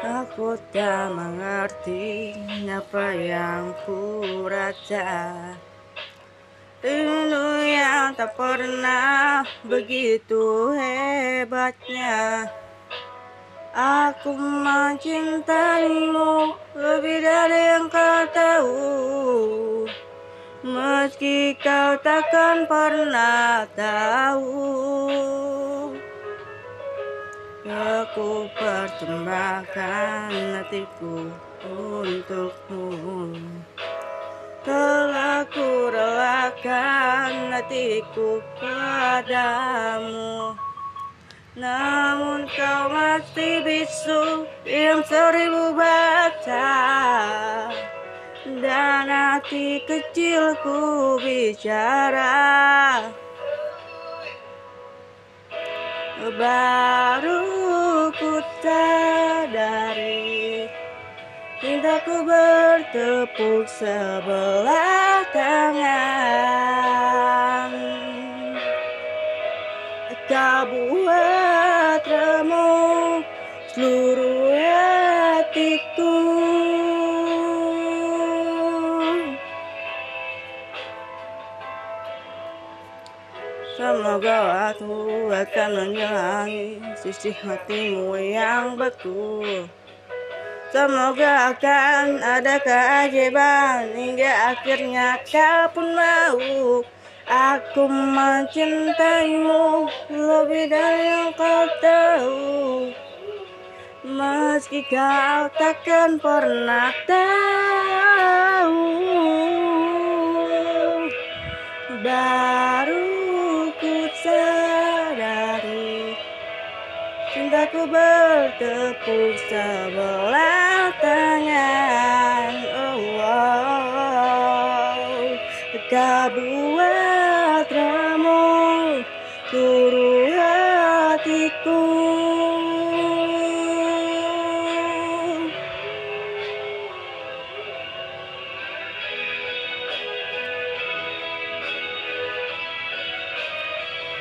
Aku tak mengerti apa yang ku rasa Rindu yang tak pernah begitu hebatnya. Aku mencintaimu lebih dari yang kau tahu. Meski kau takkan pernah tahu Aku persembahkan hatiku untukmu. Telah ku relakan hatiku padamu. Namun kau masih bisu yang seribu baca Dan hati kecilku bicara Baru ku sadari Cintaku bertepuk sebelah tangan. Kau buat remuk seluruh hatiku Semoga waktu akan menjalangi sisi hatimu yang beku Semoga akan ada keajaiban hingga akhirnya kau pun mau. Aku mencintaimu lebih dari yang kau tahu. Meski kau takkan pernah tahu. Baru Cintaku bertepuk sebelah tangan oh, oh. Kau buat remuk seluruh hatiku